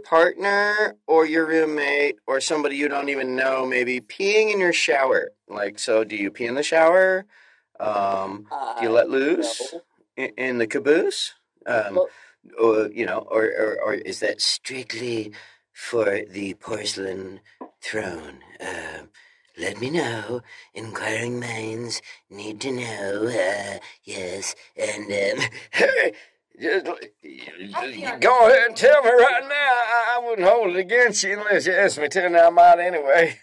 partner or your roommate or somebody you don't even know maybe peeing in your shower? Like, so do you pee in the shower? Um, do you Uh, let loose in, in the caboose? Um, or you know, or, or or is that strictly for the porcelain throne? Um, let me know. Inquiring minds need to know. Uh, yes, and um, just, go ahead and tell me right now. I, I wouldn't hold it against you unless you asked me to, and I might anyway.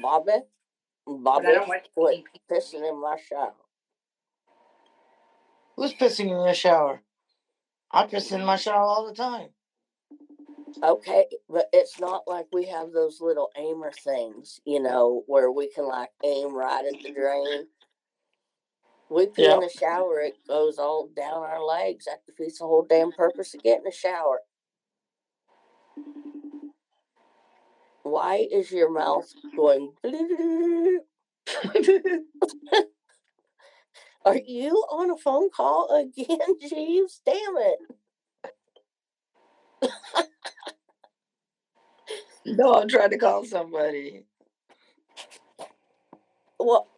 Bobby, Bobby, But I don't like quit pissing in my shower. Who's pissing in your shower? I piss in my shower all the time. Okay, but it's not like we have those little aimer things, you know, where we can like aim right at the drain. We pee Yeah. in the shower, it goes all down our legs. That defeats the whole damn purpose of getting a shower. Why is your mouth going? Are you on a phone call again, Jeeves? Damn it. No, I'm trying to call somebody. Well,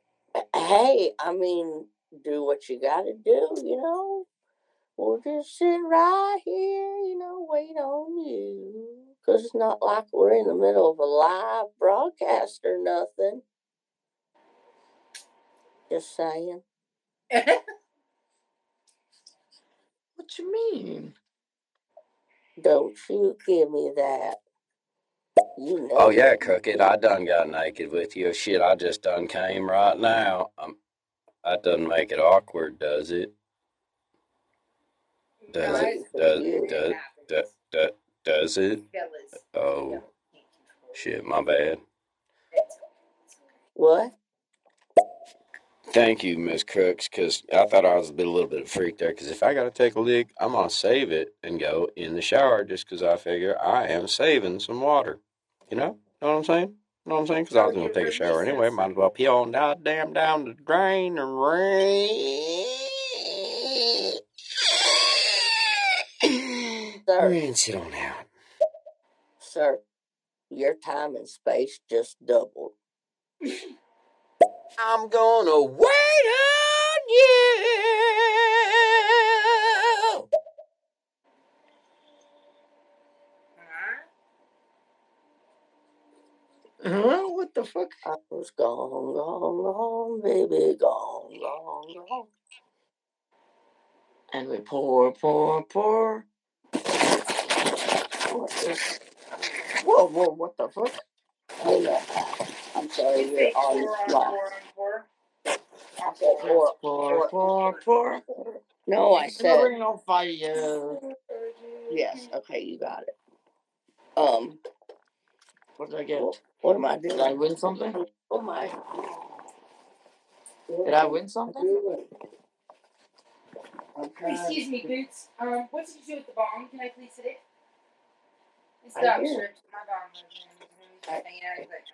hey, I mean, do what you gotta do, you know? We'll just sit right here, you know, wait on you. Because it's not like we're in the middle of a live broadcast or nothing. Just saying. What you mean? Don't you give me that. You know. oh yeah, crooked. I done got naked with you. Shit, I just done came right now. Um, that doesn't make it awkward, does it? Does it? Does does does, does, does it? Oh shit, my bad. What? Thank you, Miss Crooks, because I thought I was a, bit, a little bit of a freak there. Because if I got to take a leak, I'm gonna save it and go in the shower, just because I figure I am saving some water. You know, know what I'm saying? Know what I'm saying? Because I was gonna take a shower anyway. Might as well pee on that damn down the drain and rinse. Sir. On out. Sir, your time and space just doubled. I'm gonna wait on you. Huh? What the fuck? I was gone, gone, gone, baby, gone, gone, gone. And we pour, pour, pour. What is? Whoa, whoa, what the fuck? Hold up. I'm sorry, you're fake on four on live. four. I said four, Pour, pour, pour. No, I said ring of fire. yes. Okay, you got it. Um, What did I get? What, what am I Did I win something? Oh my. Did I win something? doing? Excuse me, Boots. Um, what did you do with the bomb? Can I please sit it? It's I dog did. shirt. My bomb was hanging out. He's like,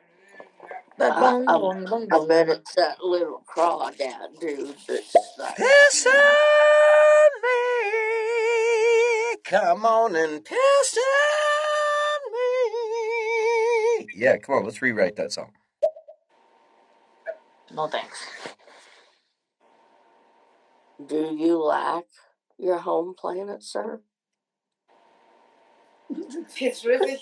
mm, That I- I- bong, bong, I bet it's that little crawdad dude that's like, Piss on me. Come on and piss on me. Yeah, come on, let's rewrite that song. No thanks. Do you like your home planet, sir? It's really.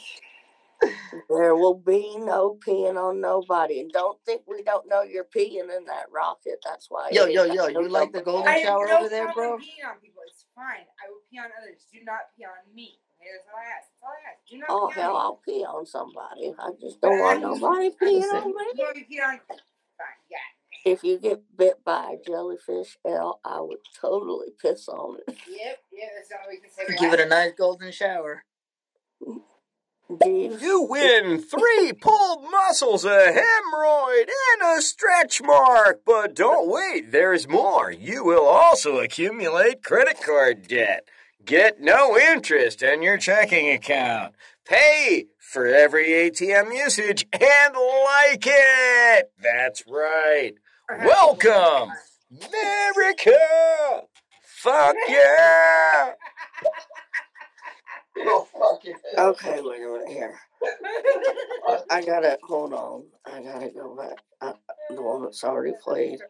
There will be no peeing on nobody. And don't think we don't know you're peeing in that rocket. That's why. Yo, it yo, yo, you like the number. golden I have shower no over there, problem bro? peeing on people. It's fine. I will pee on others. Do not pee on me. Okay, that's all I ask. That's all I ask. Do not Oh, pee hell, on I'll pee on somebody. I just don't want nobody peeing on me. me. You want to pee on? Fine. Yeah. If you get bit by a jellyfish, L, I would totally piss on it. Yep. Yeah. That's the only way we can say. Give it a nice golden shower. You win three pulled muscles, a hemorrhoid, and a stretch mark. But don't wait, there's more. You will also accumulate credit card debt. Get no interest in your checking account. Pay for every ATM usage and like it. That's right. Welcome, America. Fuck yeah. Oh, Okay, wait a minute here. I gotta hold on. I gotta go back. I, the one that's already played.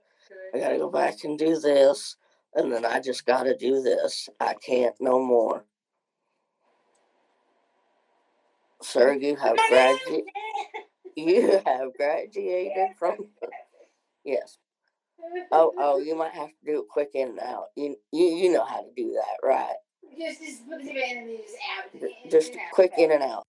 I gotta go back and do this, and then I just gotta do this. I can't no more. Sir, you have graduated. You have graduated from. Yes. Oh, oh, you might have to do it quick in and out. You, you, you know how to do that, right? Just, just put the in and then just out. Just quick in and out.